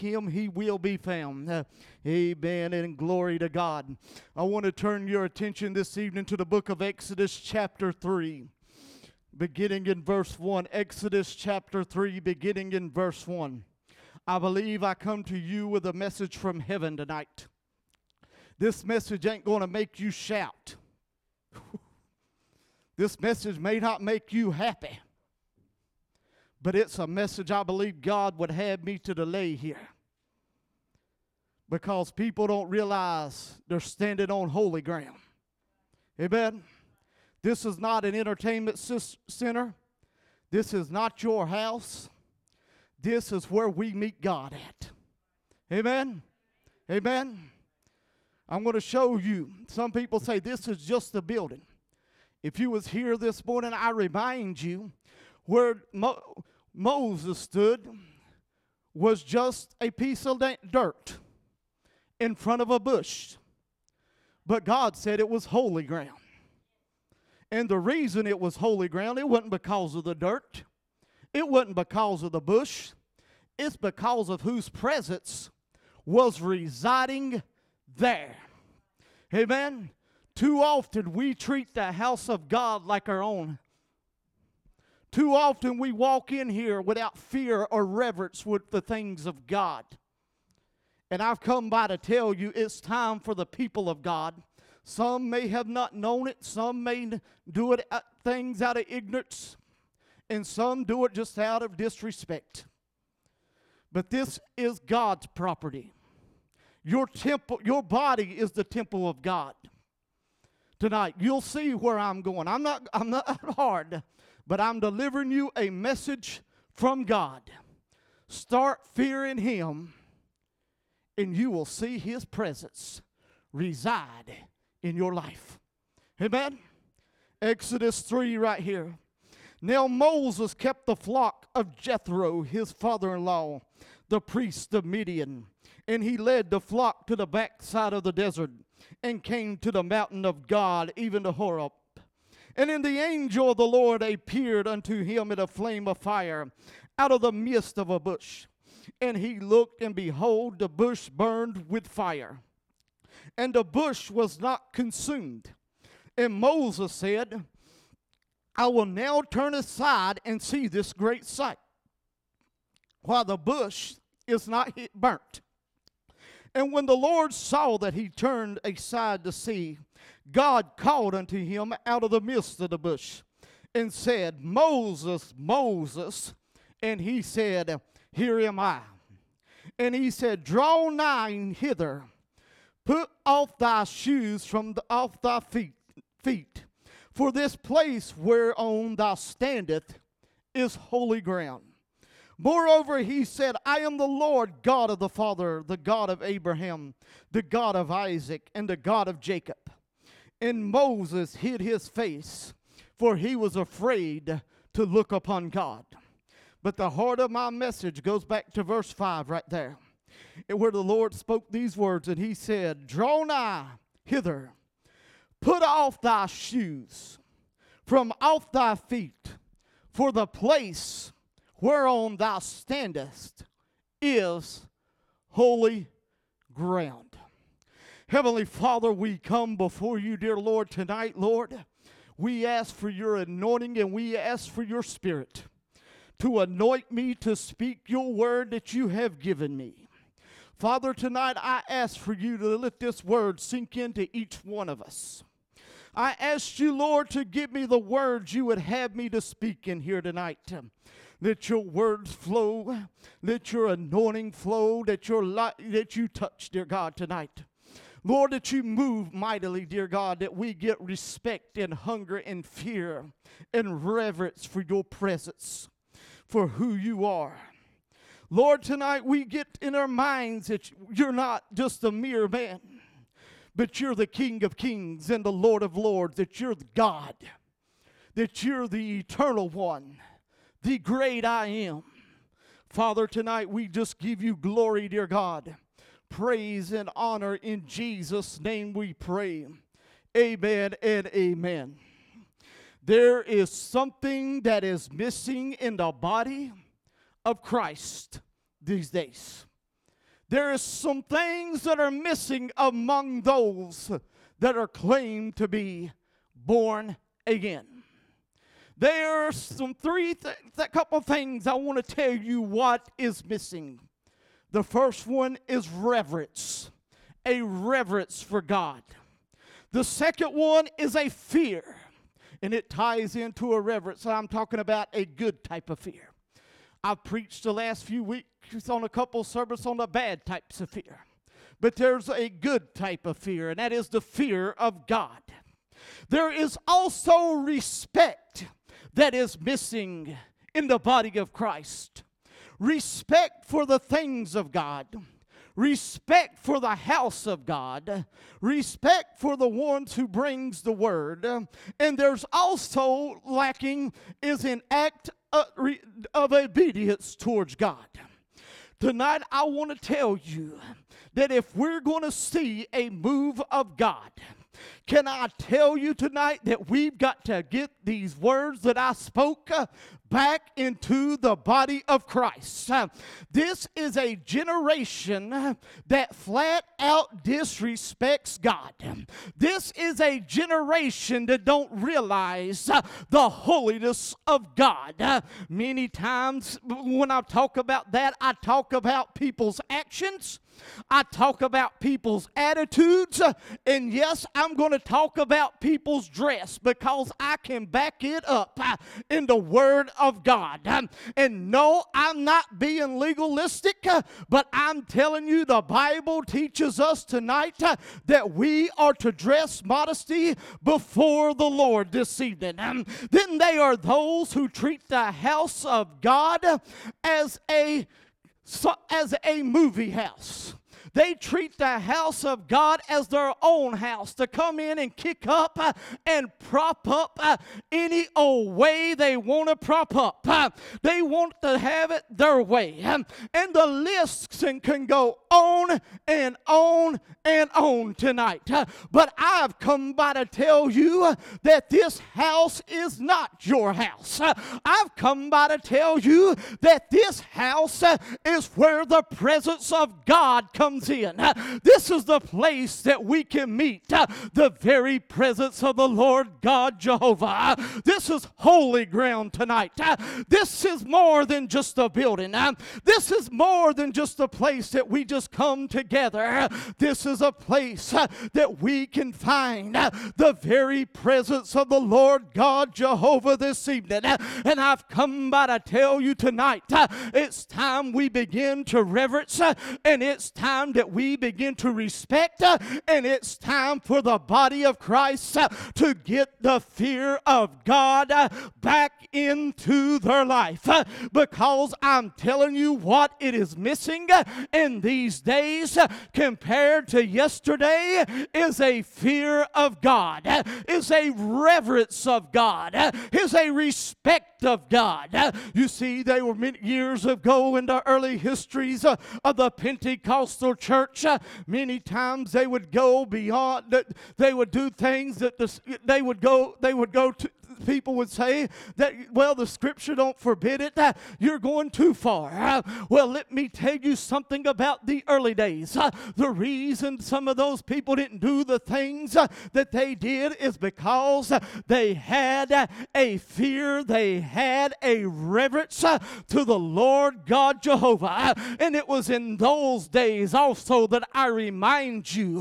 him, he will be found. Uh, amen and glory to God. I want to turn your attention this evening to the book of Exodus, chapter 3, beginning in verse 1. Exodus, chapter 3, beginning in verse 1. I believe I come to you with a message from heaven tonight. This message ain't going to make you shout. this message may not make you happy but it's a message I believe God would have me to delay here. Because people don't realize they're standing on holy ground. Amen. This is not an entertainment center. This is not your house. This is where we meet God at. Amen. Amen. I'm going to show you. Some people say this is just a building. If you was here this morning, I remind you where Mo- Moses stood was just a piece of dirt in front of a bush. But God said it was holy ground. And the reason it was holy ground, it wasn't because of the dirt, it wasn't because of the bush, it's because of whose presence was residing there. Amen. Too often we treat the house of God like our own too often we walk in here without fear or reverence with the things of God. And I've come by to tell you it's time for the people of God. Some may have not known it, some may do it things out of ignorance, and some do it just out of disrespect. But this is God's property. Your temple, your body is the temple of God. Tonight, you'll see where I'm going. I'm not I'm not hard but I'm delivering you a message from God. Start fearing Him, and you will see His presence reside in your life. Amen. Exodus 3, right here. Now Moses kept the flock of Jethro, his father in law, the priest of Midian, and he led the flock to the backside of the desert and came to the mountain of God, even to Horeb. And then the angel of the Lord appeared unto him in a flame of fire out of the midst of a bush. And he looked, and behold, the bush burned with fire. And the bush was not consumed. And Moses said, I will now turn aside and see this great sight, while the bush is not burnt. And when the Lord saw that he turned aside to see, God called unto him out of the midst of the bush and said, Moses, Moses. And he said, Here am I. And he said, Draw nigh hither, put off thy shoes from the, off thy feet, feet, for this place whereon thou standeth is holy ground. Moreover, he said, I am the Lord God of the Father, the God of Abraham, the God of Isaac, and the God of Jacob. And Moses hid his face, for he was afraid to look upon God. But the heart of my message goes back to verse 5 right there, where the Lord spoke these words, and he said, Draw nigh hither, put off thy shoes from off thy feet, for the place whereon thou standest is holy ground. Heavenly Father, we come before you, dear Lord, tonight, Lord. We ask for your anointing and we ask for your spirit to anoint me to speak your word that you have given me. Father, tonight I ask for you to let this word sink into each one of us. I ask you, Lord, to give me the words you would have me to speak in here tonight. Let your words flow. Let your anointing flow. That your light that you touch, dear God, tonight. Lord, that you move mightily, dear God, that we get respect and hunger and fear and reverence for your presence, for who you are. Lord, tonight we get in our minds that you're not just a mere man, but you're the King of kings and the Lord of lords, that you're God, that you're the eternal one, the great I am. Father, tonight we just give you glory, dear God praise and honor in Jesus' name we pray. Amen and amen. There is something that is missing in the body of Christ these days. there is some things that are missing among those that are claimed to be born again. There are some three, th- th- couple things I want to tell you what is missing. The first one is reverence, a reverence for God. The second one is a fear, and it ties into a reverence. I'm talking about a good type of fear. I've preached the last few weeks on a couple sermons on the bad types of fear. But there's a good type of fear, and that is the fear of God. There is also respect that is missing in the body of Christ respect for the things of God respect for the house of God, respect for the ones who brings the word, and there's also lacking is an act of obedience towards God. Tonight, I want to tell you that if we're going to see a move of God, can I tell you tonight that we've got to get these words that I spoke uh, back into the body of Christ? Uh, this is a generation that flat out disrespects God. This is a generation that don't realize uh, the holiness of God. Many times when I talk about that, I talk about people's actions. I talk about people's attitudes, and yes, I'm going to talk about people's dress because I can back it up in the Word of God. And no, I'm not being legalistic, but I'm telling you the Bible teaches us tonight that we are to dress modesty before the Lord this evening. Then they are those who treat the house of God as a as a movie house. They treat the house of God as their own house to come in and kick up uh, and prop up uh, any old way they want to prop up. Uh, they want to have it their way. Um, and the list can go on and on and on tonight. But I've come by to tell you that this house is not your house. I've come by to tell you that this house is where the presence of God comes comes in. This is the place that we can meet the very presence of the Lord God Jehovah. This is holy ground tonight. This is more than just a building. This is more than just a place that we just come together. This is a place that we can find the very presence of the Lord God Jehovah this evening. And I've come by to tell you tonight it's time we begin to reverence and it's time time that we begin to respect, uh, and it's time for the body of Christ uh, to get the fear of God uh, back into their life. Uh, because I'm telling you what it is missing uh, in these days uh, compared to yesterday is a fear of God, is a reverence of God, is a respect of God. You see, they were many years ago in the early histories of the Pentecostal church, uh, many times they would go beyond that. They would do things that the, they would go. They would go to people would say that, well, the scripture don't forbid it. You're going too far. Well, let me tell you something about the early days. The reason some of those people didn't do the things that they did is because they had a fear, they had a reverence to the Lord God Jehovah. and it was in those days also that I remind you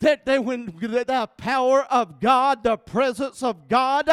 that they, when the power of God, the presence of God,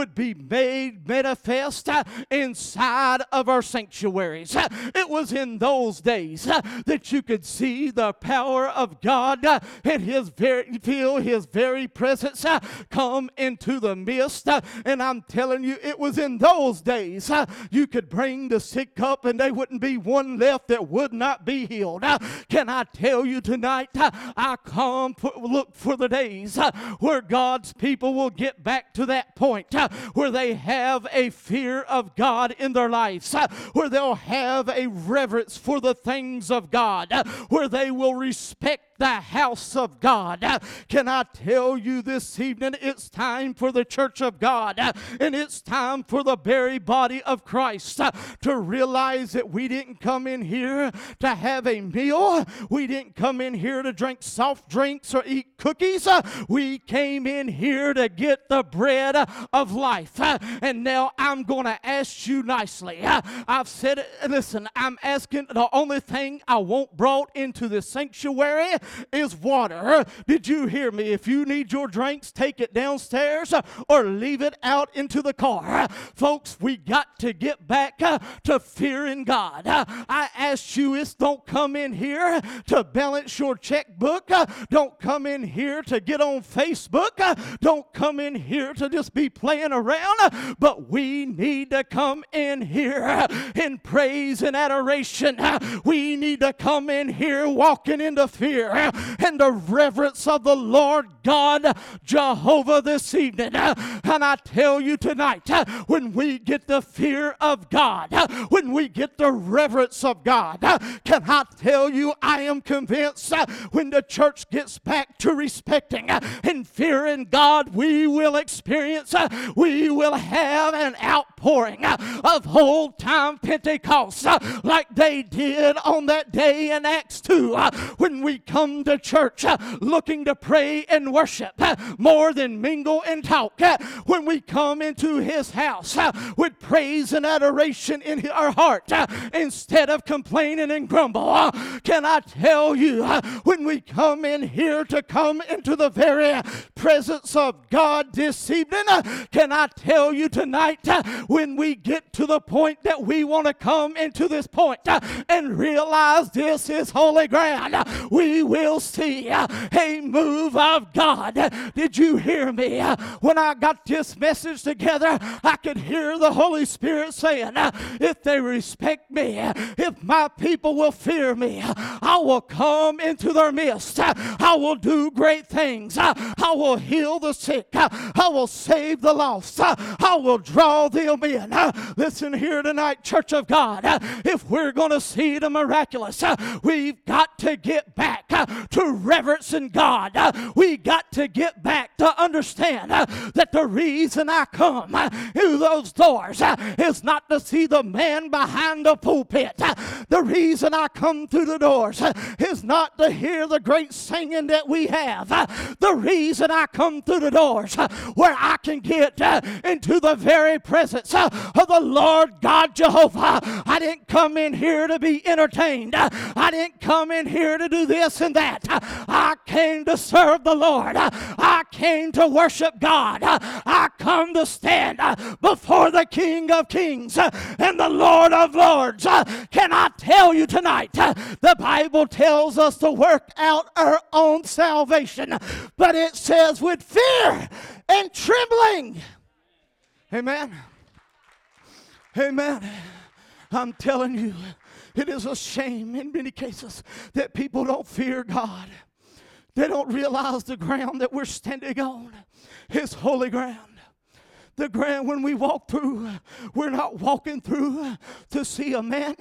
would be made manifest inside of our sanctuaries. It was in those days that you could see the power of God and his very feel his very presence come into the midst. And I'm telling you, it was in those days you could bring the sick up and they wouldn't be one left that would not be healed. Can I tell you tonight? I come for, look for the days where God's people will get back to that point where they have a fear of God in their lives, uh, where they'll have a reverence for the things of God, uh, where they will respect the house of God. Can I tell you this evening? It's time for the church of God and it's time for the very body of Christ to realize that we didn't come in here to have a meal. We didn't come in here to drink soft drinks or eat cookies. We came in here to get the bread of life. And now I'm going to ask you nicely. I've said it. Listen, I'm asking the only thing I want brought into the sanctuary is water. Did you hear me? If you need your drinks, take it downstairs or leave it out into the car. Folks, we got to get back to fearing God. I ask you, it's don't come in here to balance your checkbook. Don't come in here to get on Facebook. Don't come in here to just be playing around. But we need to come in here in praise and adoration. We need to come in here walking into fear and the reverence of the Lord God Jehovah this evening. And I tell you tonight, when we get the fear of God, when we get the reverence of God, can I tell you, I am convinced when the church gets back to respecting and fearing God, we will experience, we will have an outpouring of old time Pentecost like they did on that day in Acts 2 when we come to church uh, looking to pray and worship uh, more than mingle and talk. Uh, when we come into His house uh, with praise and adoration in our heart uh, instead of complaining and grumble. Uh, can I tell you, when we come in here to come into the very presence of God this evening, can I tell you tonight, when we get to the point that we want to come into this point and realize this is holy ground, we will see a move of God. Did you hear me? When I got this message together, I could hear the Holy Spirit saying, If they respect me, if my people will fear me, I will come into their midst. I will do great things. I will heal the sick. I will save the lost. I will draw them in. Listen here tonight, Church of God. If we're going to see the miraculous, we've got to get back to reverencing God. We got to get back to understand that the reason I come through those doors is not to see the man behind the pulpit. The reason I come through the doors is not to hear the great singing that we have. The reason I come through the doors where I can get into the very presence of the Lord God Jehovah. I didn't come in here to be entertained. I didn't come in here to do this and that. I came to serve the Lord. I came to worship God. I come to stand before the King of Kings and the Lord of Lords. Can I tell you tonight? The Bible tells us to work out our own salvation, but it says with fear and trembling. Amen. Amen. I'm telling you, it is a shame in many cases that people don't fear God. They don't realize the ground that we're standing on is holy ground. The ground when we walk through, we're not walking through to see a man.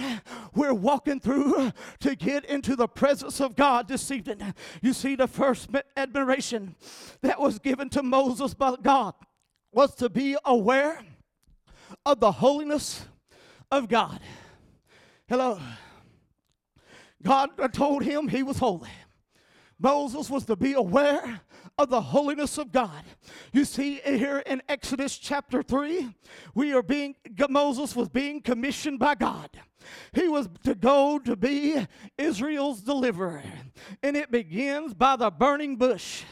We're walking through to get into the presence of God this evening. You see, the first admiration that was given to Moses by God was to be aware of the holiness of God. Hello. God told him he was holy. Moses was to be aware of the holiness of God. You see here in Exodus chapter 3, we are being Moses was being commissioned by God. He was to go to be Israel's deliverer. And it begins by the burning bush.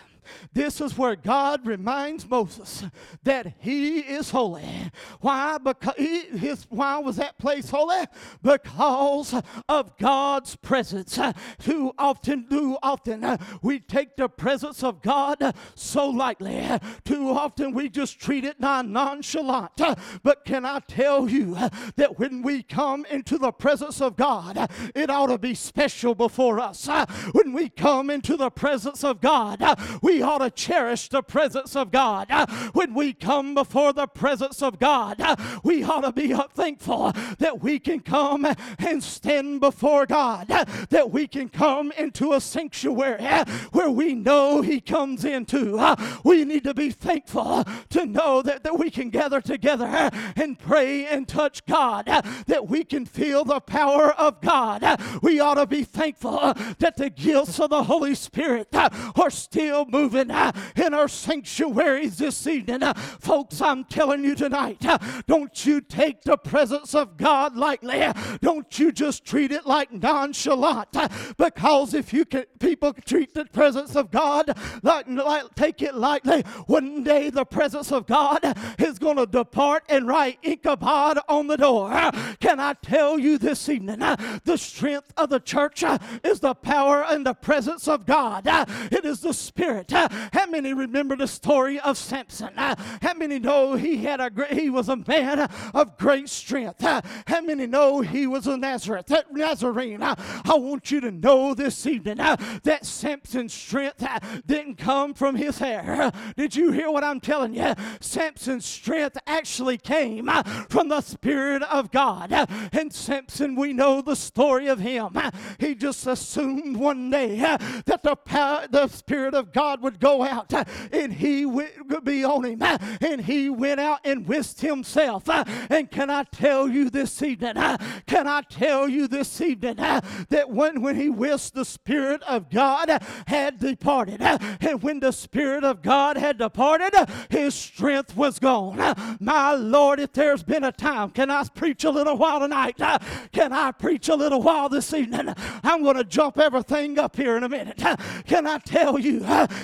This is where God reminds Moses that he is holy. Why? Because he, his, why was that place holy? Because of God's presence. Too often, too often, uh, we take the presence of God so lightly. Too often, we just treat it nonchalant. But can I tell you that when we come into the presence of God, it ought to be special before us. When we come into the presence of God, we we ought to cherish the presence of God. Uh, when we come before the presence of God, uh, we ought to be uh, thankful that we can come and stand before God, that we can come into a sanctuary where we know He comes into. We need to be thankful to know that, that we can gather together and pray and touch God, that we can feel the power of God. We ought to be thankful that the gifts of the Holy Spirit are still moving Uh, in our sanctuaries this evening. Uh, folks, I'm telling you tonight, uh, don't you take the presence of God lightly. Don't you just treat it like nonchalant. Because if you can, people treat the presence of God like, like take it lightly, one day the presence of God is going to depart and write Ichabod on the door. Can I tell you this evening, the strength of the church is the power and the presence of God. It is the Spirit. Uh, how many remember the story of Samson? Uh, how many know he had a great, he was a man of great strength? Uh, how many know he was a Nazareth, Nazarene? I want you to know this evening that Samson's strength didn't come from his hair. Did you hear what I'm telling you? Samson's strength actually came from the Spirit of God. And Samson, we know the story of him. He just assumed one day that the power, the Spirit of God would go out uh, and he would be on him. Uh, and he went out and whisked himself. Uh, and can I tell you this evening? Can I tell you this evening that when, when he whisked, the Spirit of God had departed. And when the Spirit of God had departed, his strength was gone. My Lord, if there's been a time, can I preach a little while tonight? Can I preach a little while this evening? I'm going to jump everything up here in a minute. Can I tell you,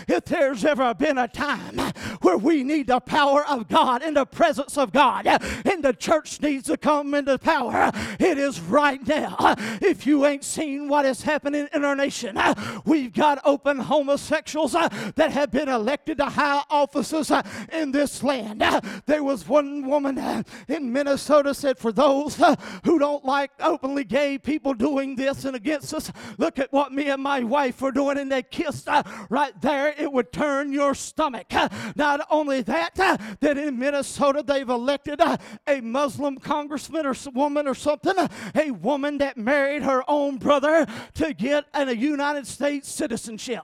if there's ever been a time where we need the power of God and the presence of God, and the church needs to come into power, it is right now. If you ain't seen what is happening in our nation, we've got open homosexuals that have been elected to high offices in this land. There was one woman in Minnesota said, For those who don't like openly gay people doing this and against us, look at what me and my wife were doing, and they kissed right there. It would turn your stomach. Not only that, that in Minnesota they've elected a Muslim congressman or woman or something, a woman that married her own brother to get a United States citizenship.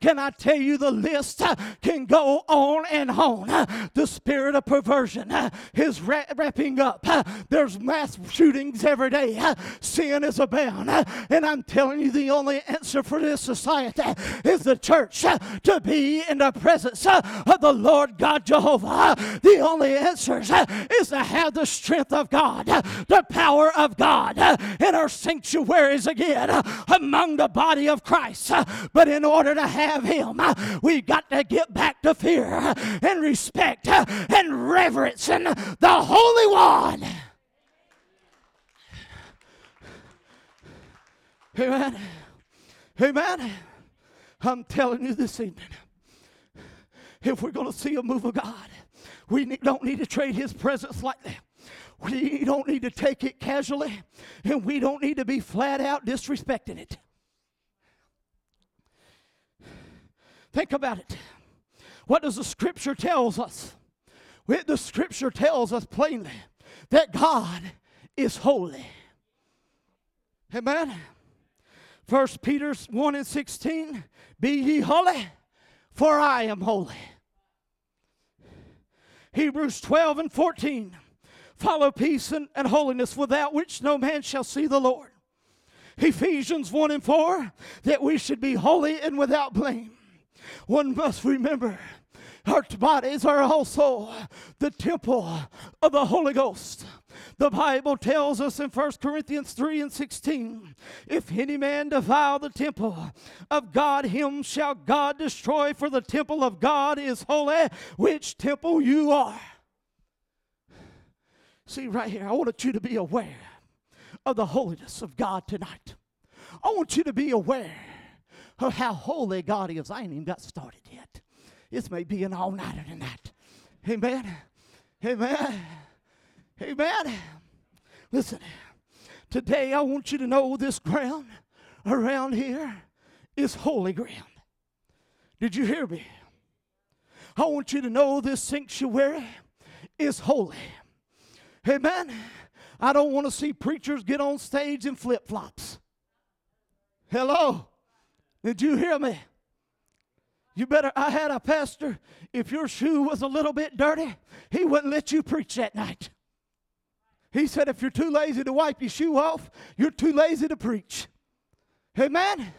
Can I tell you the list can go on and on? The spirit of perversion is wrapping up. There's mass shootings every day. Sin is abound. And I'm telling you, the only answer for this society is the church to be in the presence uh, of the Lord God Jehovah. The only answer uh, is to have the strength of God, uh, the power of God in our sanctuaries again among the body of Christ. But in order to have Him, we've got to get back to fear and respect and reverence and the Holy One. Amen. Amen. I'm telling you this evening, if we're going to see a move of God, we don't need to trade His presence lightly. We don't need to take it casually, and we don't need to be flat out disrespecting it. Think about it. What does the scripture tells us? The scripture tells us plainly that God is holy. Amen. First Peter 1 and 16, be ye holy, for I am holy. Hebrews 12 and 14, follow peace and, and holiness, without which no man shall see the Lord. Ephesians 1 and 4, that we should be holy and without blame. One must remember our bodies are also the temple of the Holy Ghost. The Bible tells us in 1 Corinthians 3 and 16 if any man defile the temple of God, him shall God destroy, for the temple of God is holy, which temple you are. See, right here, I want you to be aware of the holiness of God tonight. I want you to be aware of how holy God is. I ain't even got started yet. This may be an all nighter tonight. Amen. Amen. Amen. Listen, today I want you to know this ground around here is holy ground. Did you hear me? I want you to know this sanctuary is holy. Amen. I don't want to see preachers get on stage in flip flops. Hello. Did you hear me? You better, I had a pastor, if your shoe was a little bit dirty, he wouldn't let you preach that night. He said, if you're too lazy to wipe your shoe off, you're too lazy to preach. Amen.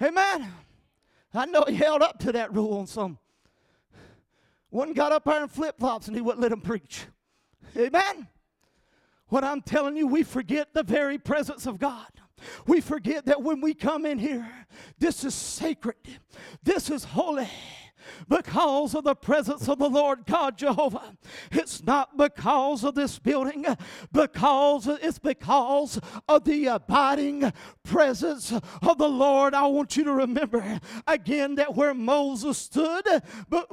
Amen. I know he held up to that rule on some. One got up there in flip flops and he wouldn't let him preach. Amen. What I'm telling you, we forget the very presence of God. We forget that when we come in here, this is sacred, this is holy because of the presence of the Lord God Jehovah. It's not because of this building, because it's because of the abiding presence of the Lord. I want you to remember again that where Moses stood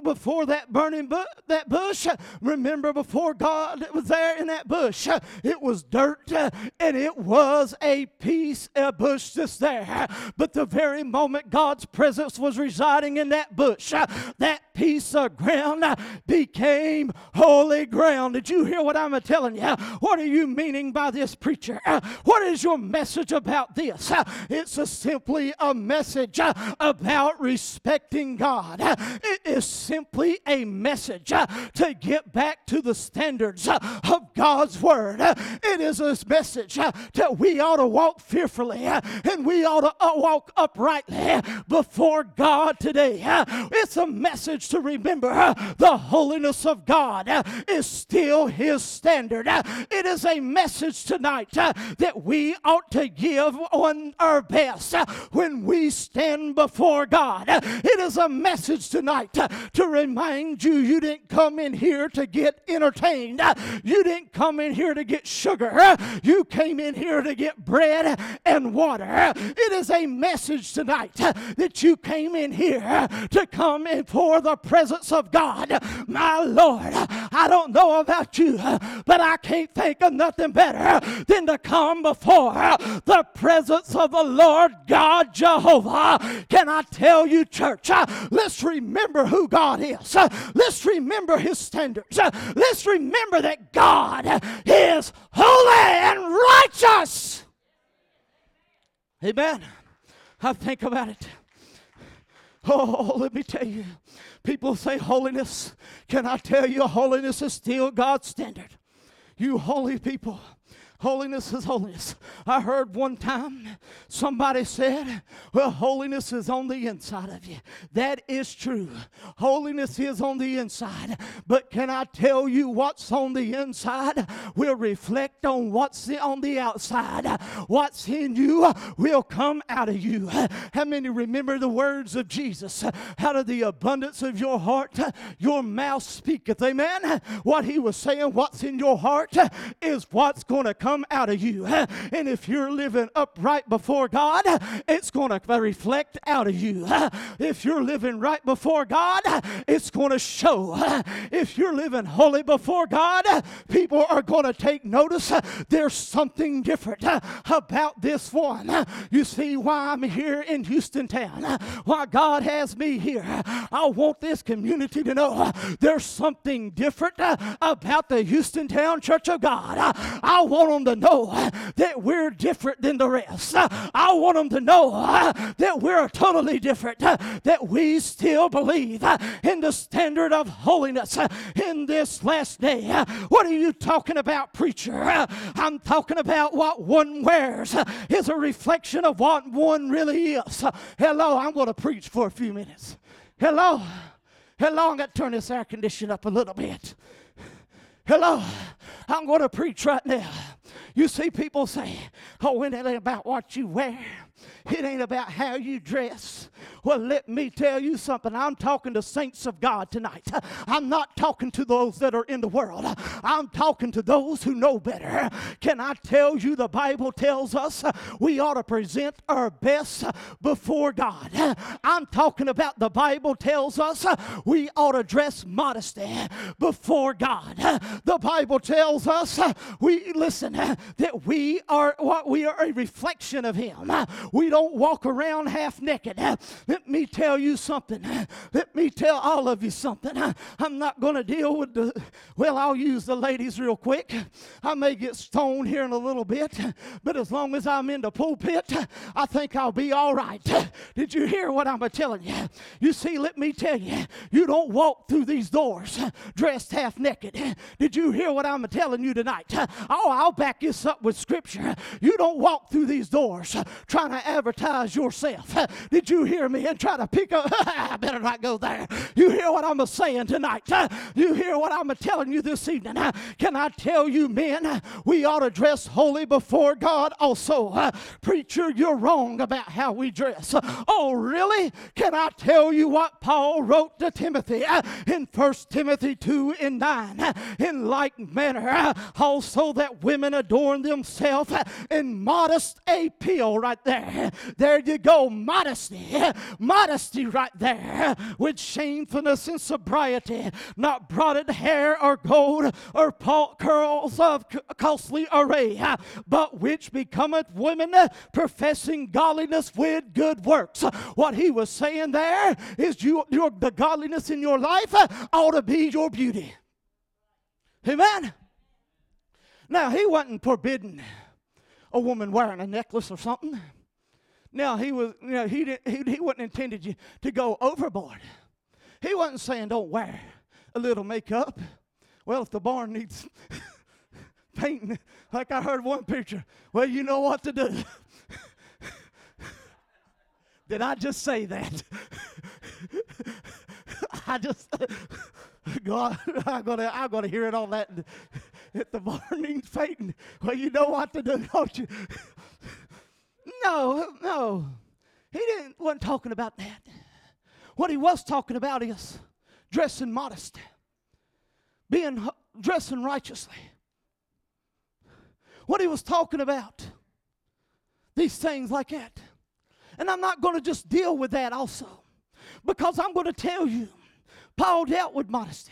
before that burning bu- that bush, remember before God was there in that bush, it was dirt and it was a piece of bush just there. But the very moment God's presence was residing in that bush, that piece of ground became holy ground. Did you hear what I'm telling you? What are you meaning by this, preacher? What is your message about this? It's a simply a message about respecting God. It is simply a message to get back to the standards of God's Word. It is a message that we ought to walk fearfully and we ought to walk uprightly before God today. It's a message to remember uh, the holiness of God uh, is still His standard. Uh, it is a message tonight that we ought to give on our best when we stand before God. It is a message tonight to remind you you didn't come in here to get entertained. You didn't come in here to get sugar. You came in here to get bread and water. It is a message tonight that you came in here to come in for the presence of God. My Lord, I don't know about you, but I can't think of nothing better than to come before the presence of the Lord God Jehovah. Can I tell you, church, let's remember who God is. Let's remember his standards. Let's remember that God is holy and righteous. Amen. I think about it. Oh, let me tell you. People say holiness. Can I tell you, holiness is still God's standard? You holy people Holiness is holiness. I heard one time somebody said, Well, holiness is on the inside of you. That is true. Holiness is on the inside. But can I tell you what's on the inside will reflect on what's on the outside? What's in you will come out of you. How many remember the words of Jesus? Out of the abundance of your heart, your mouth speaketh. Amen. What he was saying, what's in your heart is what's going to come come out of you. And if you're living upright before God, it's going to reflect out of you. If you're living right before God, it's going to show. If you're living holy before God, people are going to take notice. There's something different about this one. You see why I'm here in Houston town, why God has me here. I want this community to know there's something different about the Houston Town Church of God. I want them to know uh, that we're different than the rest. Uh, I want them to know uh, that we're totally different, that we still believe in the standard of holiness in this last day. What are you talking about, preacher? I'm talking about what one wears is a reflection of what one really is. Hello, I'm going to preach for a few minutes. Hello. Hello, I'm going to turn this air conditioner up a little bit. Hello, I'm going to preach right now. You see people say, oh, it about what you wear. It ain't about how you dress. Well, let me tell you something. I'm talking to saints of God tonight. I'm not talking to those that are in the world. I'm talking to those who know better. Can I tell you the Bible tells us we ought to present our best before God? I'm talking about the Bible tells us we ought to dress modesty before God. The Bible tells us we listen that we are what we are a reflection of Him. We don't walk around half naked. Let me tell you something. Let me tell all of you something. I'm not going to deal with the, well, I'll use the ladies real quick. I may get stoned here in a little bit, but as long as I'm in the pulpit, I think I'll be all right. Did you hear what I'm telling you? You see, let me tell you, you don't walk through these doors dressed half naked. Did you hear what I'm telling you tonight? Oh, I'll back this up with scripture. You don't walk through these doors trying to advertise yourself. Did you hear me? And try to pick up, I better not go there. You hear what I'm saying tonight? You hear what I'm telling you this evening? Can I tell you, men, we ought to dress holy before God also. Preacher, you're wrong about how we dress. Oh, really? Can I tell you what Paul wrote to Timothy in 1 Timothy 2 and 9? In like manner, also that women adorn themselves in modest appeal right there. There you go, modesty. Modesty right there with shamefulness and sobriety, not broided hair or gold or curls of costly array, but which becometh women professing godliness with good works. What he was saying there is you, your, the godliness in your life ought to be your beauty. Amen. Now, he wasn't forbidding a woman wearing a necklace or something. Now, he was, you know, he, didn't, he, he wasn't intended you to go overboard. He wasn't saying don't wear a little makeup. Well, if the barn needs painting, like I heard one picture, well, you know what to do. Did I just say that? I just, God, I'm gonna, I'm gonna hear it all that at the morning Satan. Well, you know what to do, don't you? No, no. He didn't wasn't talking about that. What he was talking about is dressing modest, being dressing righteously. What he was talking about, these things like that. And I'm not going to just deal with that also, because I'm going to tell you, Paul dealt with modesty.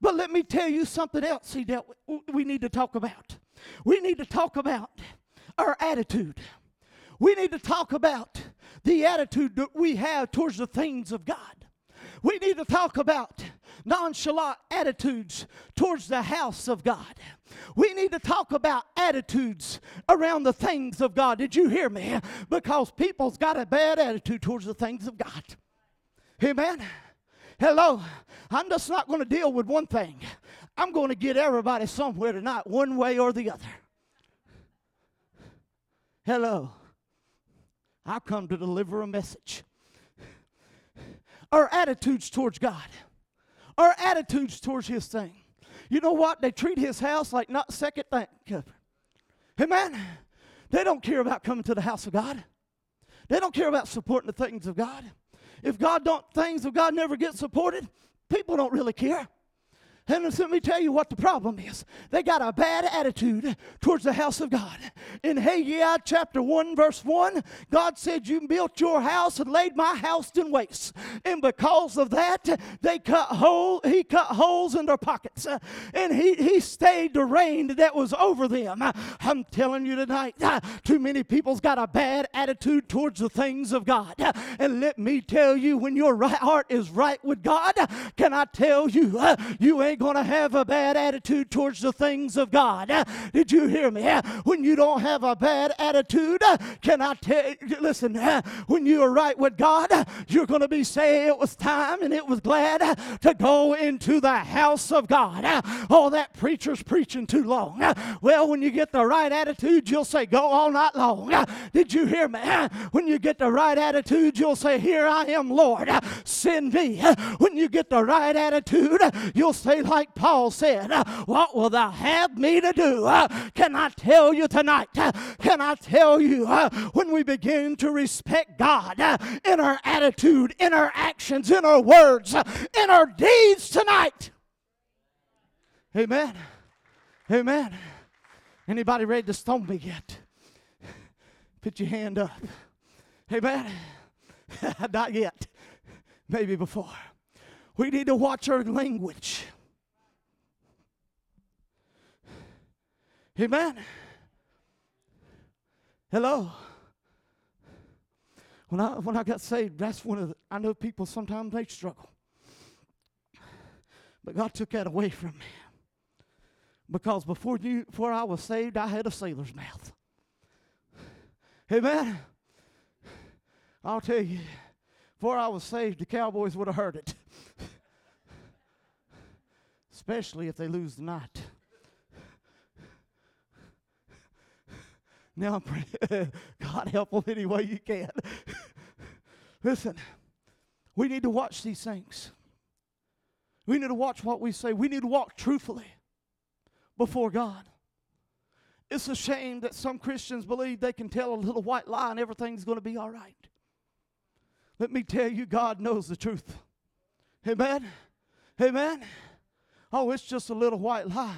But let me tell you something else he dealt with, we need to talk about. We need to talk about our attitude. We need to talk about the attitude that we have towards the things of God. We need to talk about nonchalant attitudes towards the house of God. We need to talk about attitudes around the things of God. Did you hear me? Because people's got a bad attitude towards the things of God. Amen. Hello. I'm just not going to deal with one thing. I'm going to get everybody somewhere tonight, one way or the other. Hello. I've come to deliver a message. Our attitudes towards God, our attitudes towards His thing. You know what? They treat His house like not second thing. Amen. They don't care about coming to the house of God. They don't care about supporting the things of God. If God don't things of God never get supported, people don't really care. And let me tell you what the problem is. They got a bad attitude towards the house of God. In Haggai chapter 1, verse 1, God said, You built your house and laid my house in waste. And because of that, they cut hole, he cut holes in their pockets. And he, he stayed the rain that was over them. I'm telling you tonight, too many people's got a bad attitude towards the things of God. And let me tell you, when your right heart is right with God, can I tell you, you ain't going to have a bad attitude towards the things of God. Did you hear me? When you don't have a bad attitude, can I tell you, listen, when you are right with God, you're going to be saying it was time and it was glad to go into the house of God. Oh, that preacher's preaching too long. Well, when you get the right attitude, you'll say, Go all night long. Did you hear me? When you get the right attitude, you'll say, Here I am, Lord, send me. When you get the right attitude, you'll say, like Paul said, uh, What will thou have me to do? Uh, can I tell you tonight? Uh, can I tell you when we begin to respect God in our attitude, in our actions, in our words, in our deeds tonight? Amen. Amen. Anybody ready to stone me yet? Put your hand up. Amen. Not yet. Maybe before. We need to watch our language. Amen. Hello. When I when I got saved, that's one of the, I know people sometimes they struggle. But God took that away from me. Because before you before I was saved, I had a sailor's mouth. Amen. I'll tell you, before I was saved, the Cowboys would have heard it. Especially if they lose the night. Now God help them any way you can. Listen, we need to watch these things. We need to watch what we say. We need to walk truthfully before God. It's a shame that some Christians believe they can tell a little white lie and everything's going to be all right. Let me tell you, God knows the truth. Amen. Amen. Oh, it's just a little white lie.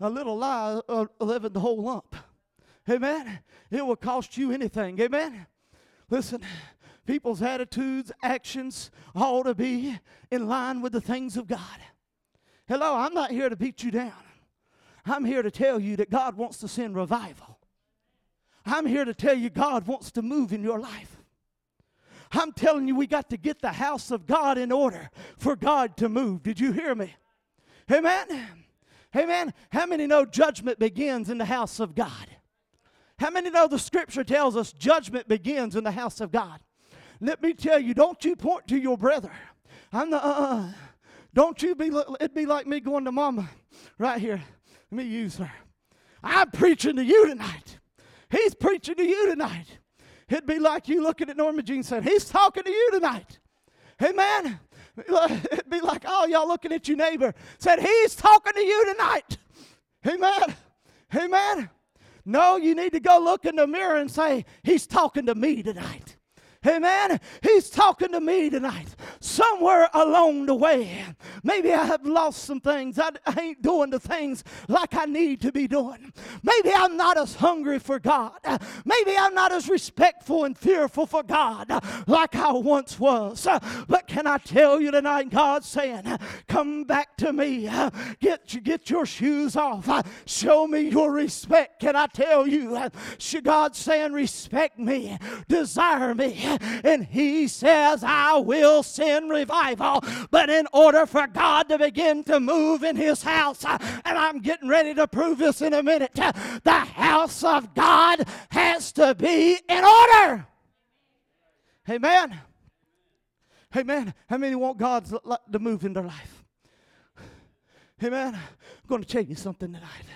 A little lie uh, living the whole lump. Amen. It will cost you anything. Amen. Listen, people's attitudes, actions ought to be in line with the things of God. Hello, I'm not here to beat you down. I'm here to tell you that God wants to send revival. I'm here to tell you God wants to move in your life. I'm telling you, we got to get the house of God in order for God to move. Did you hear me? Amen. Amen. How many know judgment begins in the house of God? How many know the scripture tells us judgment begins in the house of God? Let me tell you, don't you point to your brother. I'm the, uh, uh, don't you be, it'd be like me going to mama right here. Let me use her. I'm preaching to you tonight. He's preaching to you tonight. It'd be like you looking at Norma Jean saying, He's talking to you tonight. Amen. It'd be like, oh, y'all looking at your neighbor. Said, He's talking to you tonight. Amen. Amen. No, you need to go look in the mirror and say, He's talking to me tonight. Amen. He's talking to me tonight. Somewhere along the way, maybe I have lost some things. I, I, ain't doing the things like I need to be doing. Maybe I'm not as hungry for God. Maybe I'm not as respectful and fearful for God like I once was. But can I tell you tonight, God's saying, Come back to me. Get, get your shoes off. Show me your respect. Can I tell you, God's saying, Respect me, desire me and he says, I will send revival. But in order for God to begin to move in his house, and I'm getting ready to prove this in a minute, the house of God has to be in order. Amen. Amen. How many want God to move in their life? Amen. I'm going to tell you something tonight.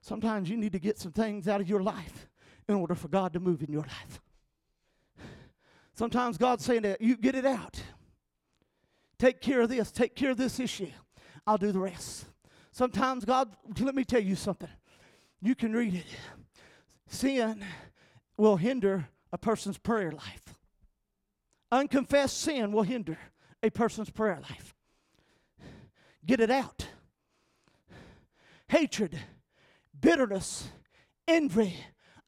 Sometimes you need to get some things out of your life in order for God to move in your life. Sometimes God's saying that you get it out. Take care of this, take care of this issue. I'll do the rest. Sometimes God, let me tell you something. You can read it. Sin will hinder a person's prayer life. Unconfessed sin will hinder a person's prayer life. Get it out. Hatred, bitterness, envy,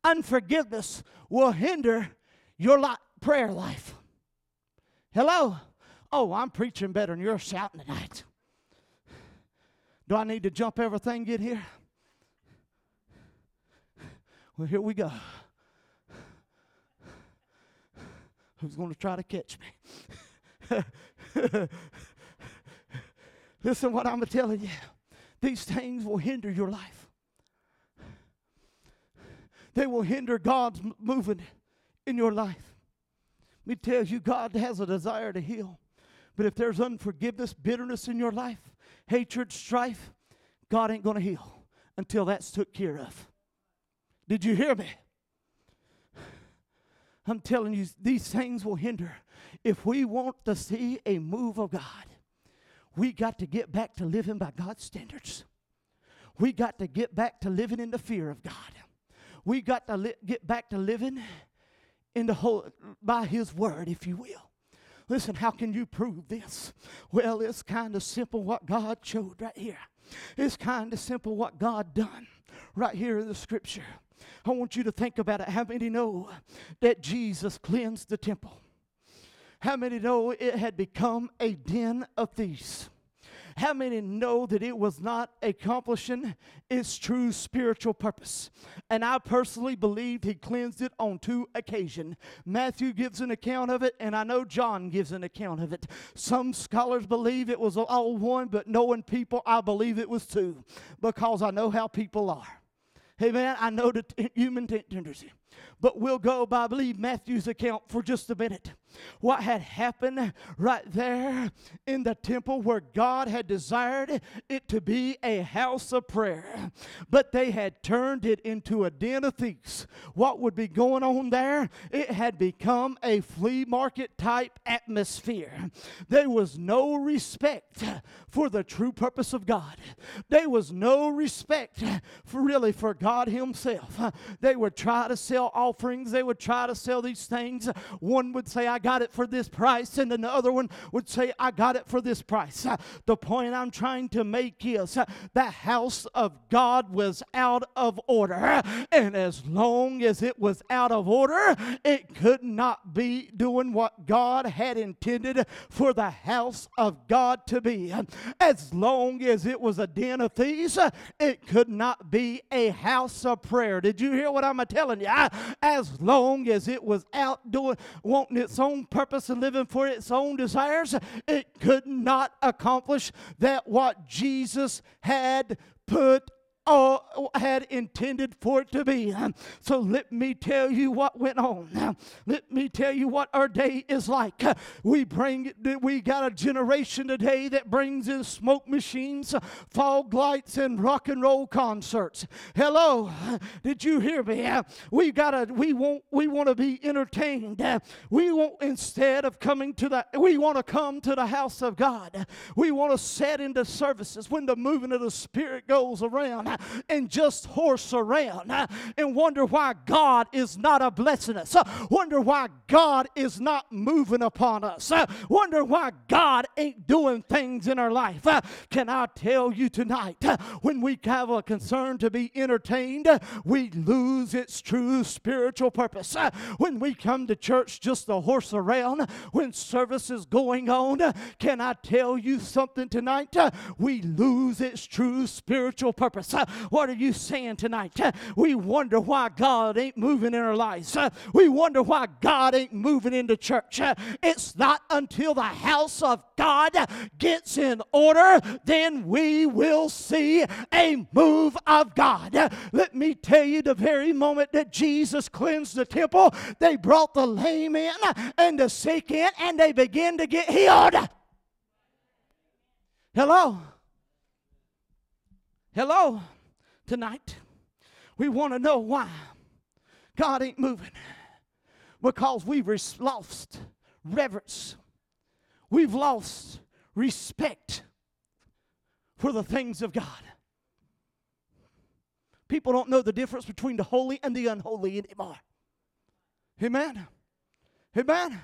unforgiveness will hinder your life prayer life. Hello? Oh, I'm preaching better than you're shouting tonight. Do I need to jump everything get here? Well, here we go. Who's going to try to catch me? Listen, what I'm telling you. These things will hinder your life. They will hinder God's moving in your life. Me tell you, God has a desire to heal. But if there's unforgiveness, bitterness in your life, hatred, strife, God ain't going to heal until that's took care of. Did you hear me? I'm telling you, these things will hinder. If we want to see a move of God, we got to get back to living by God's standards. We got to get back to living in the fear of God. We got to li- get back to living in the whole by his word, if you will. Listen, how can you prove this? Well, it's kind of simple what God showed right here. It's kind of simple what God done right here in the scripture. I want you to think about it. How many know that Jesus cleansed the temple? How many know it had become a den of thieves? How many know that it was not accomplishing its true spiritual purpose? And I personally believe he cleansed it on two occasions. Matthew gives an account of it, and I know John gives an account of it. Some scholars believe it was all one, but knowing people, I believe it was two because I know how people are. Hey man, I know the t- human tendency. But we'll go by, I believe, Matthew's account for just a minute. What had happened right there in the temple where God had desired it to be a house of prayer, but they had turned it into a den of thieves. What would be going on there? It had become a flea market type atmosphere. There was no respect for the true purpose of God. There was no respect for really for God Himself. They would try to sell offerings, they would try to sell these things. One would say, I got it for this price, and another one would say, I got it for this price. Uh, the point I'm trying to make is uh, the house of God was out of order, and as long as it was out of order, it could not be doing what God had intended for the house of God to be. As long as it was a den of thieves, uh, it could not be a house of prayer. Did you hear what I'm telling you? As long as it was out doing, wanting its own purpose and living for its own desires, it could not accomplish that what Jesus had put all had intended for it to be. So let me tell you what went on. Let me tell you what our day is like. We bring we got a generation today that brings in smoke machines, fog lights, and rock and roll concerts. Hello, did you hear me? We gotta we want we want to be entertained. We want instead of coming to the we want to come to the house of God. We want to set into services when the moving of the Spirit goes around and just horse around uh, and wonder why God is not a blessing us. Uh, wonder why God is not moving upon us. Uh, wonder why God ain't doing things in our life. Can I tell you tonight, when we have a concern to be entertained, we lose its true spiritual purpose. When we come to church just to horse around, when service is going on, can I tell you something tonight? We lose its true spiritual purpose. What are you saying tonight? We wonder why God ain't moving in our lives. We wonder why God ain't moving into church. It's not until the house of God gets in order, then we will see a move of God. Let me tell you the very moment that Jesus cleansed the temple, they brought the lame in and the sick in, and they began to get healed. Hello? Hello? tonight. We want to know why God ain't moving. Because we've lost reverence, we've lost respect for the things of God. People don't know the difference between the holy and the unholy anymore. Amen. Amen.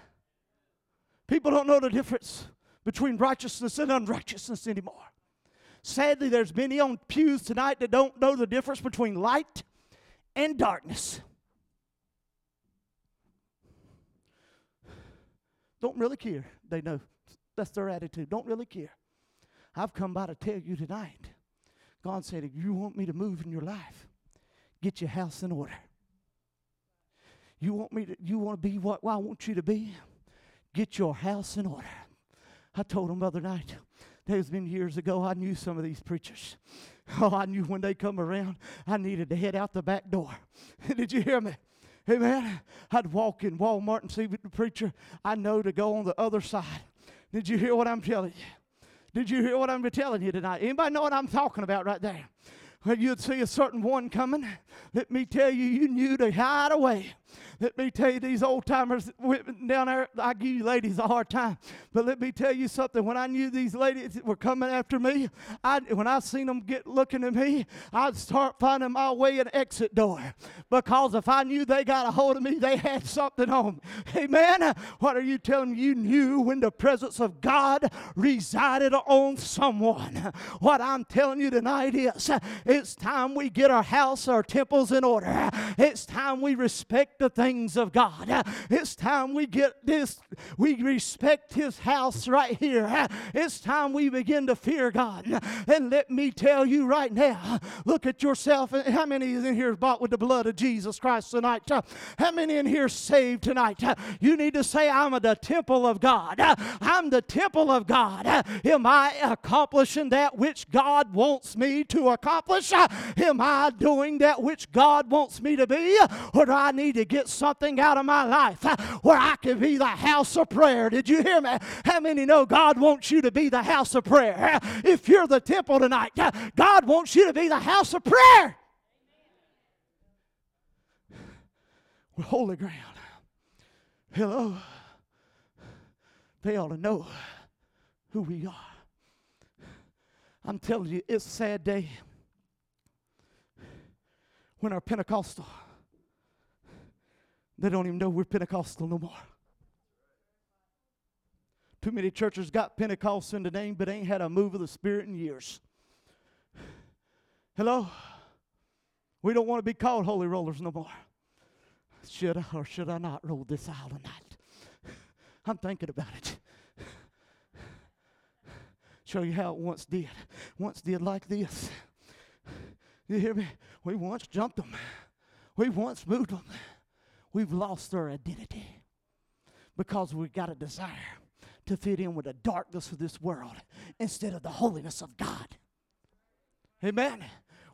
People don't know the difference between righteousness and unrighteousness anymore. Sadly, there's many on pews tonight that don't know the difference between light and darkness. Don't really care. They know. That's their attitude. Don't really care. I've come by to tell you tonight. God said, if you want me to move in your life, get your house in order. You want me to, you want to be what I want you to be? Get your house in order. I told him the other night, there's been years ago, I knew some of these preachers. Oh, I knew when they come around, I needed to head out the back door. Did you hear me? Man, I'd walk in Walmart and see the preacher. I know to go on the other side. Did you hear what I'm telling you? Did you hear what I'm telling you tonight? Anybody know what I'm talking about right there? When you'd see a certain one coming, let me tell you, you knew to hide away. Let me tell you, these old timers down there, I give you ladies a hard time. But let me tell you something. When I knew these ladies were coming after me, I, when I seen them get looking at me, I'd start finding my way an exit door. Because if I knew they got a hold of me, they had something on me. Amen. What are you telling me? You knew when the presence of God resided on someone. What I'm telling you tonight is it's time we get our house, our temples in order. It's time we respect the things of God. It's time we get this, we respect His house right here. It's time we begin to fear God. And let me tell you right now look at yourself. How many in here bought with the blood of Jesus Christ tonight? How many in here saved tonight? You need to say, I'm the temple of God. I'm the temple of God. Am I accomplishing that which God wants me to accomplish? Am I doing that which God wants me to be? Or do I need to get something out of my life uh, where I can be the house of prayer? Did you hear me? How many know God wants you to be the house of prayer? Uh, if you're the temple tonight, uh, God wants you to be the house of prayer. We're holy ground. Hello. They ought to know who we are. I'm telling you, it's a sad day when our Pentecostal, they don't even know we're Pentecostal no more. Too many churches got Pentecost in the name, but ain't had a move of the Spirit in years. Hello? We don't want to be called holy rollers no more. Should I or should I not roll this aisle tonight? I'm thinking about it. Show you how it once did. Once did like this. You hear me? We once jumped them. We once moved them. We've lost our identity because we've got a desire to fit in with the darkness of this world instead of the holiness of God. Amen.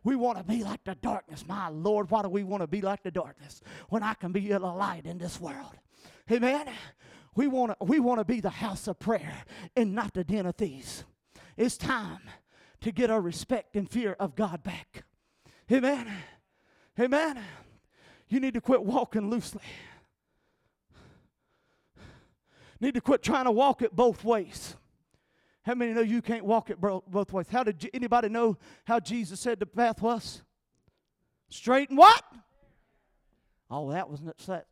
We want to be like the darkness. My Lord, why do we want to be like the darkness when I can be a light in this world? Amen. We want to we want to be the house of prayer and not the den of thieves. It's time to get our respect and fear of God back. Amen. Amen. You need to quit walking loosely. Need to quit trying to walk it both ways. How many know you can't walk it both ways? How did anybody know how Jesus said the path was? Straight and what? Oh, that was not that.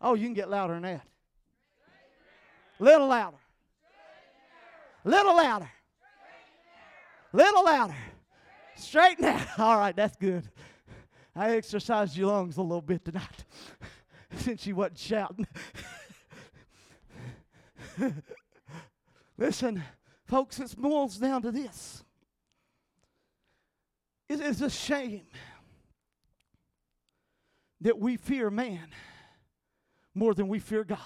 Oh, you can get louder than that. Little louder. Little louder. Little louder. Straighten out. All right, that's good. I exercised your lungs a little bit tonight since you wasn't shouting. Listen, folks, it boils down to this. It is a shame that we fear man more than we fear God.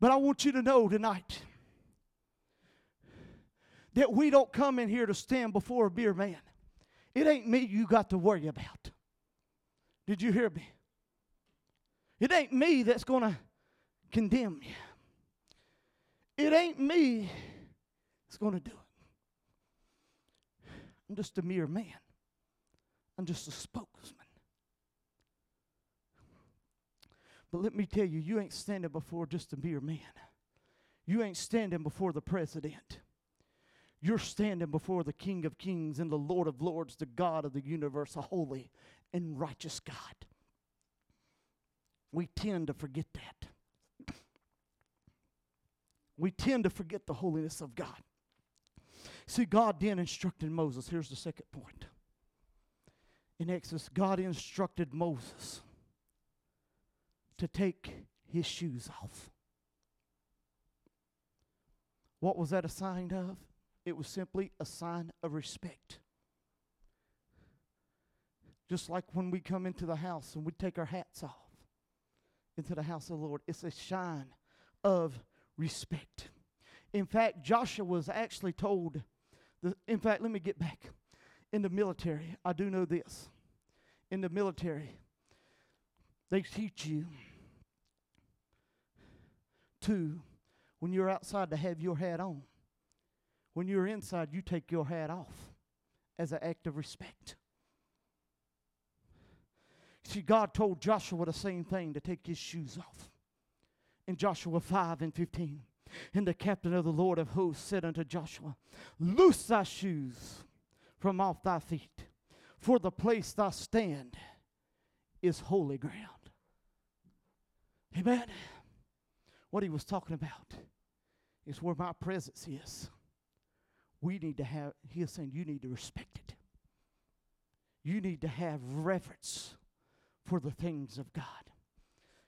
But I want you to know tonight that we don't come in here to stand before a beer man. It ain't me you got to worry about. Did you hear me? It ain't me that's going to condemn you. It ain't me that's going to do it. I'm just a mere man. I'm just a spokesman. But let me tell you, you ain't standing before just a mere man. You ain't standing before the president. You're standing before the King of Kings and the Lord of Lords, the God of the universe, a holy and righteous God. We tend to forget that. We tend to forget the holiness of God. See, God then instructed Moses. Here's the second point. In Exodus, God instructed Moses to take his shoes off. What was that a sign of? It was simply a sign of respect. Just like when we come into the house and we take our hats off into the house of the Lord, it's a sign of respect. In fact, Joshua was actually told, the, in fact, let me get back. In the military, I do know this. In the military, they teach you to, when you're outside, to have your hat on. When you're inside, you take your hat off as an act of respect. See, God told Joshua the same thing to take his shoes off. In Joshua 5 and 15, and the captain of the Lord of hosts said unto Joshua, Loose thy shoes from off thy feet, for the place thou stand is holy ground. Amen. What he was talking about is where my presence is we need to have, he is saying, you need to respect it. you need to have reverence for the things of God.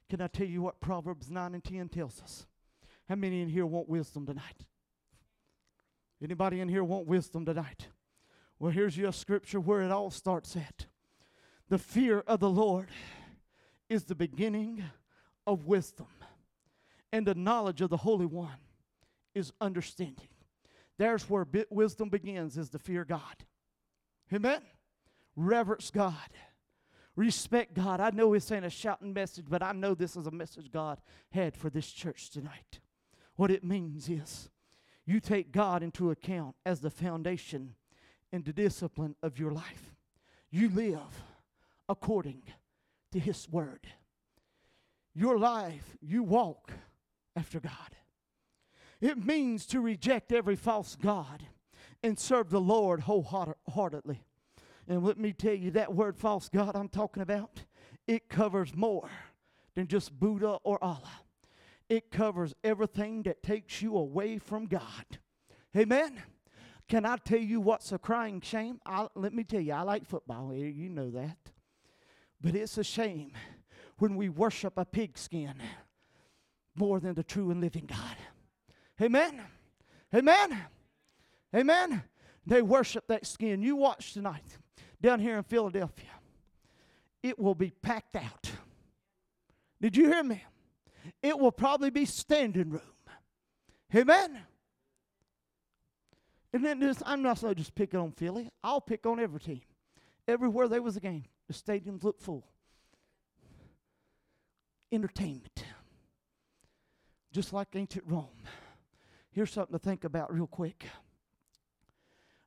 Can I tell you what Proverbs 9 and 10 tells us? How many in here want wisdom tonight? Anybody in here want wisdom tonight? Well, here's your scripture where it all starts at. The fear of the Lord is the beginning of wisdom, and the knowledge of the Holy One is understanding. There's where wisdom begins, is to fear God. Amen? Reverence God. Respect God. I know it's ain't a shouting message, but I know this is a message God had for this church tonight. What it means is you take God into account as the foundation and the discipline of your life. You live according to His Word. Your life, you walk after God. It means to reject every false God and serve the Lord wholeheartedly. And let me tell you, that word false God I'm talking about, it covers more than just Buddha or Allah. It covers everything that takes you away from God. Amen. Can I tell you what's a crying shame? I, let me tell you, I like football. Eh, you know that. But it's a shame when we worship a pigskin more than the true and living God. Amen. Amen. Amen. They worship that skin. You watch tonight down here in Philadelphia. It will be packed out. Did you hear me? It will probably be standing room. Amen. And then this, I'm not so just picking on Philly. I'll pick on every team. Everywhere there was a game, the stadiums look full. Entertainment. Just like ancient Rome. Here's something to think about real quick.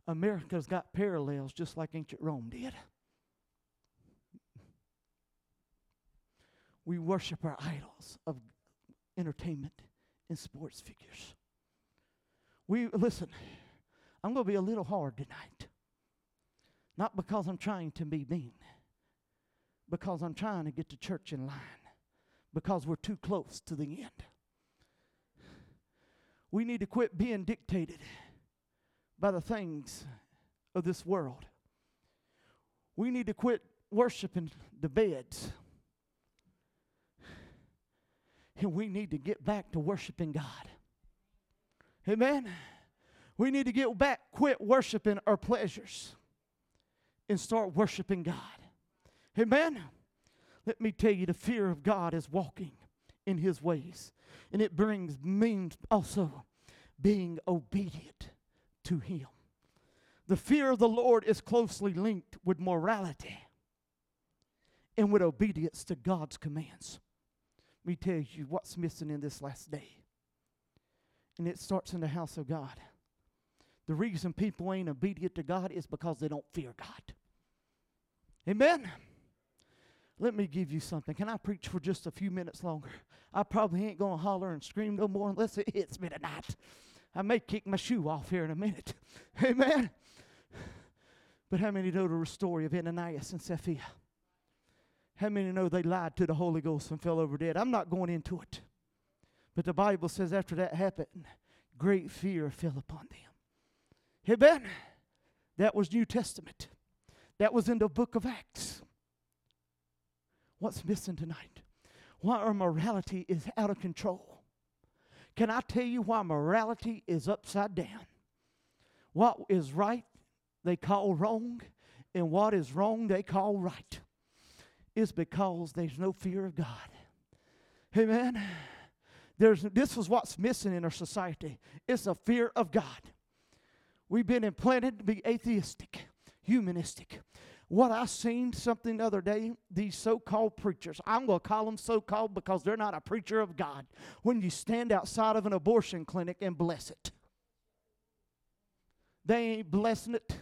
America's got parallels just like ancient Rome did. We worship our idols of entertainment and sports figures. We listen, I'm going to be a little hard tonight. Not because I'm trying to be mean, because I'm trying to get the church in line, because we're too close to the end. We need to quit being dictated by the things of this world. We need to quit worshiping the beds. And we need to get back to worshiping God. Amen. We need to get back, quit worshiping our pleasures, and start worshiping God. Amen. Let me tell you, the fear of God is walking in His ways, and it brings means also being obedient to Him. The fear of the Lord is closely linked with morality and with obedience to God's commands. Let me tell you what's missing in this last day. And it starts in the house of God. The reason people ain't obedient to God is because they don't fear God. Amen. Let me give you something. Can I preach for just a few minutes longer? I probably ain't going to holler and scream no more unless it hits me tonight. I may kick my shoe off here in a minute. Amen. But how many know the story of Ananias and Sapphira? How many know they lied to the Holy Ghost and fell over dead? I'm not going into it. But the Bible says after that happened, great fear fell upon them. Amen. That was New Testament. That was in the book of Acts. What's missing tonight? Why our morality is out of control. Can I tell you why morality is upside down? What is right, they call wrong, and what is wrong, they call right. Is because there's no fear of God. Amen. There's, this is what's missing in our society. It's a fear of God. We've been implanted to be atheistic, humanistic. What I seen something the other day, these so-called preachers, I'm going to call them so-called because they're not a preacher of God. When you stand outside of an abortion clinic and bless it. They ain't blessing it.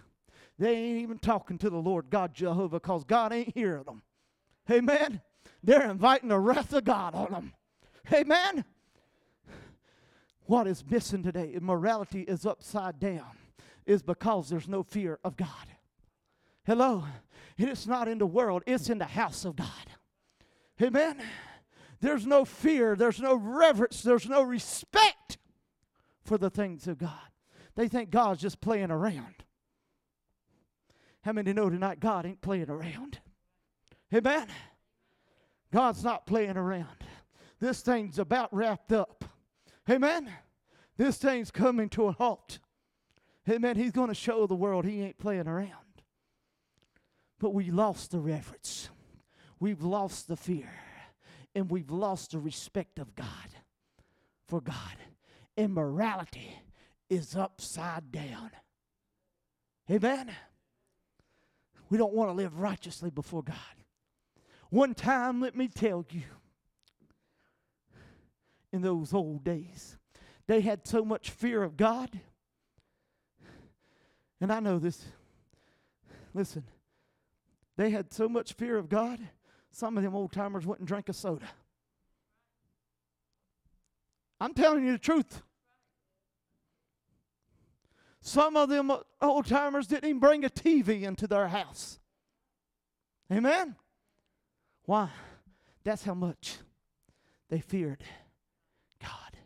They ain't even talking to the Lord God Jehovah because God ain't hearing them. Amen. They're inviting the wrath of God on them. Amen. What is missing today? Immorality is upside down is because there's no fear of God. Hello? It's not in the world, it's in the house of God. Amen? There's no fear, there's no reverence, there's no respect for the things of God. They think God's just playing around. How many know tonight God ain't playing around? Amen. God's not playing around. This thing's about wrapped up. Amen. This thing's coming to a halt. Amen. He's going to show the world he ain't playing around. But we lost the reverence. We've lost the fear. And we've lost the respect of God for God. Immorality is upside down. Amen. We don't want to live righteously before God. One time, let me tell you, in those old days, they had so much fear of God. And I know this. Listen, they had so much fear of God, some of them old timers wouldn't drink a soda. I'm telling you the truth. Some of them old timers didn't even bring a TV into their house. Amen? Why? That's how much they feared God.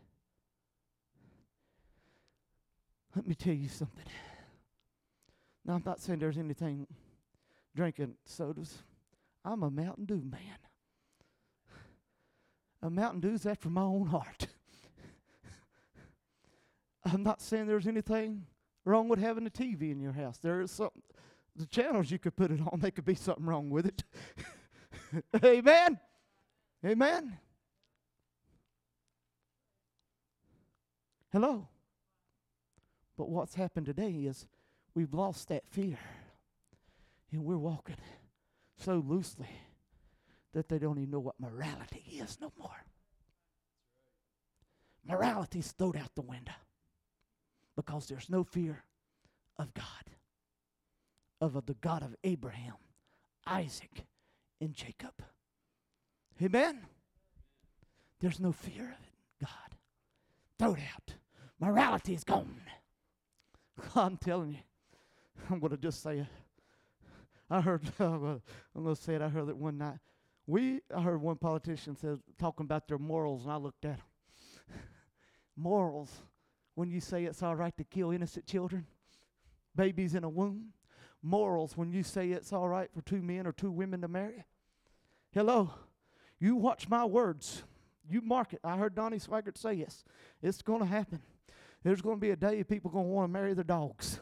Let me tell you something. Now, I'm not saying there's anything drinking sodas. I'm a Mountain Dew man. A Mountain Dew's after my own heart. I'm not saying there's anything wrong with having a TV in your house. There is something, the channels you could put it on, there could be something wrong with it. Amen. Amen. Hello. But what's happened today is we've lost that fear. And we're walking so loosely that they don't even know what morality is no more. Morality's thrown out the window because there's no fear of God, of the God of Abraham, Isaac, and Jacob. Amen? There's no fear of it, God. Throw it out. Morality is gone. I'm telling you, I'm going to just say it. I heard, I'm going to say it, I heard that one night. We, I heard one politician says, talking about their morals, and I looked at him. morals when you say it's all right to kill innocent children, babies in a womb. Morals when you say it's all right for two men or two women to marry. Hello, you watch my words. You mark it. I heard Donnie Swaggart say yes. It's going to happen. There's going to be a day people going to want to marry their dogs.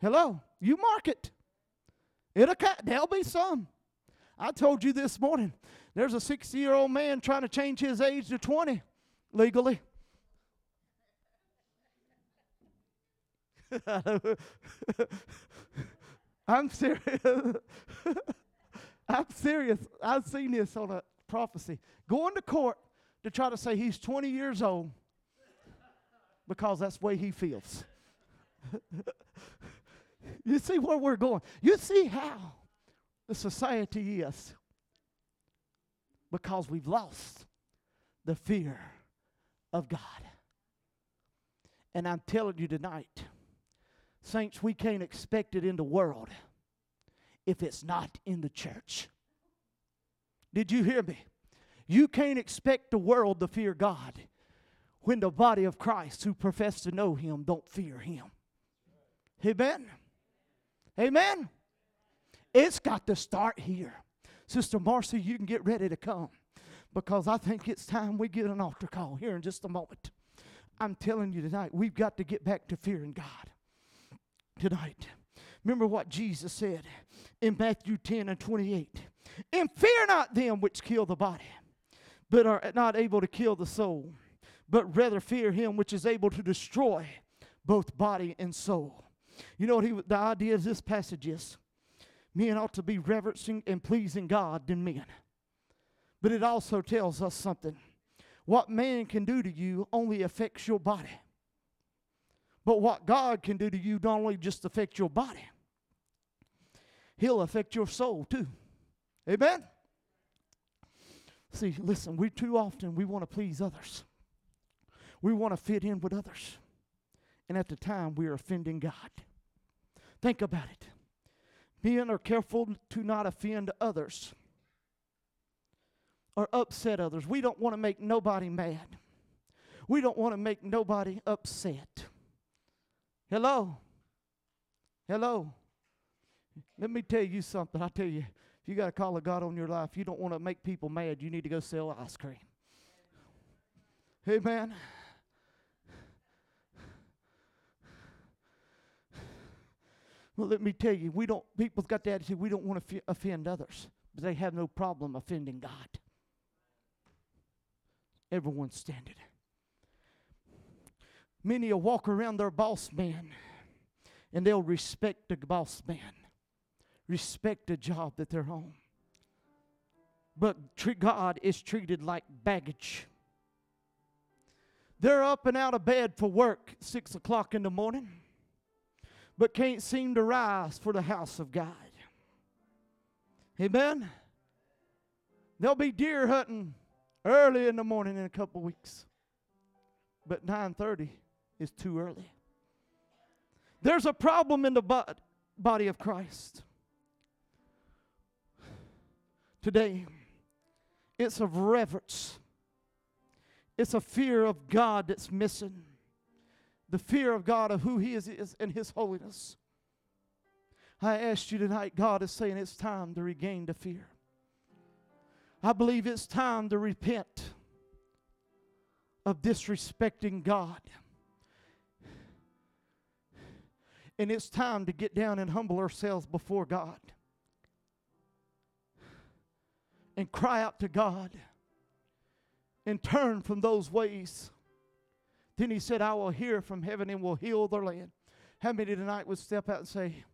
Hello, you mark it. It'll there'll be some. I told you this morning. There's a 60 year old man trying to change his age to 20 legally. I'm serious. I'm serious. I've seen this on a prophecy. Going to court to try to say he's 20 years old because that's the way he feels. you see where we're going. You see how the society is because we've lost the fear of God. And I'm telling you tonight, saints, we can't expect it in the world if it's not in the church. Did you hear me? You can't expect the world to fear God when the body of Christ who profess to know Him don't fear Him. Amen? Amen? It's got to start here. Sister Marcy, you can get ready to come because I think it's time we get an altar call here in just a moment. I'm telling you tonight, we've got to get back to fearing God tonight. Remember what Jesus said in Matthew 10 and 28 And fear not them which kill the body, but are not able to kill the soul, but rather fear him which is able to destroy both body and soul. You know what he, the idea of this passage is? Men ought to be reverencing and pleasing God than men. But it also tells us something. What man can do to you only affects your body. But what God can do to you don't only just affect your body, He'll affect your soul too. Amen? See, listen, we too often we want to please others. We want to fit in with others. And at the time we are offending God. Think about it. Men are careful to not offend others or upset others. We don't want to make nobody mad. We don't want to make nobody upset. Hello. Hello. Let me tell you something. I tell you, if you got a call of God on your life, you don't want to make people mad, you need to go sell ice cream. Amen. Well, let me tell you, we don't. People's got the attitude we don't want to offend others, but they have no problem offending God. Everyone standing. Many will walk around their boss man, and they'll respect the boss man, respect the job that they're on. But God is treated like baggage. They're up and out of bed for work six o'clock in the morning but can't seem to rise for the house of God. Amen. They'll be deer hunting early in the morning in a couple weeks. But 9:30 is too early. There's a problem in the body of Christ. Today, it's of reverence. It's a fear of God that's missing the fear of God of who He is, is and His holiness. I asked you tonight, God is saying it's time to regain the fear. I believe it's time to repent of disrespecting God. And it's time to get down and humble ourselves before God and cry out to God and turn from those ways then he said, I will hear from heaven and will heal their land. How many tonight would step out and say,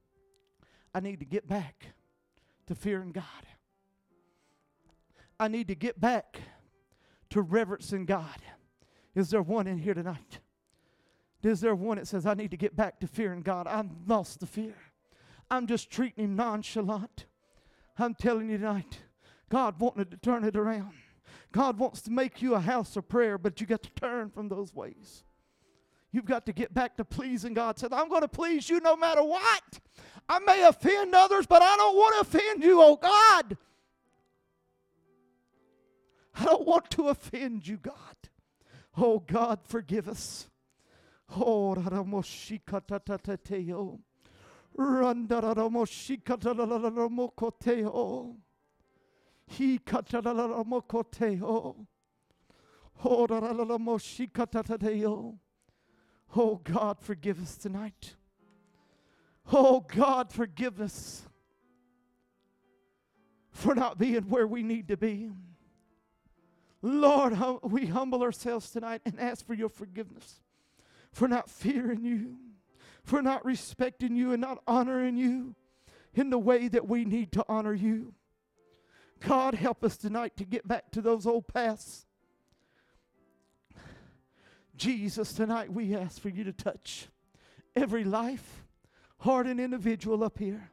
I need to get back to fearing God? I need to get back to reverencing God. Is there one in here tonight? Is there one that says, I need to get back to fearing God? I've lost the fear. I'm just treating him nonchalant. I'm telling you tonight, God wanted to turn it around. God wants to make you a house of prayer, but you got to turn from those ways. You've got to get back to pleasing God. Said, I'm going to please you no matter what. I may offend others, but I don't want to offend you, oh God. I don't want to offend you, God. Oh God, forgive us. Oh, he katalalalamokoteo. Oh God, forgive us tonight. Oh God, forgive us for not being where we need to be. Lord, hum- we humble ourselves tonight and ask for your forgiveness for not fearing you, for not respecting you and not honoring you in the way that we need to honor you. God, help us tonight to get back to those old paths. Jesus, tonight we ask for you to touch every life, heart, and individual up here.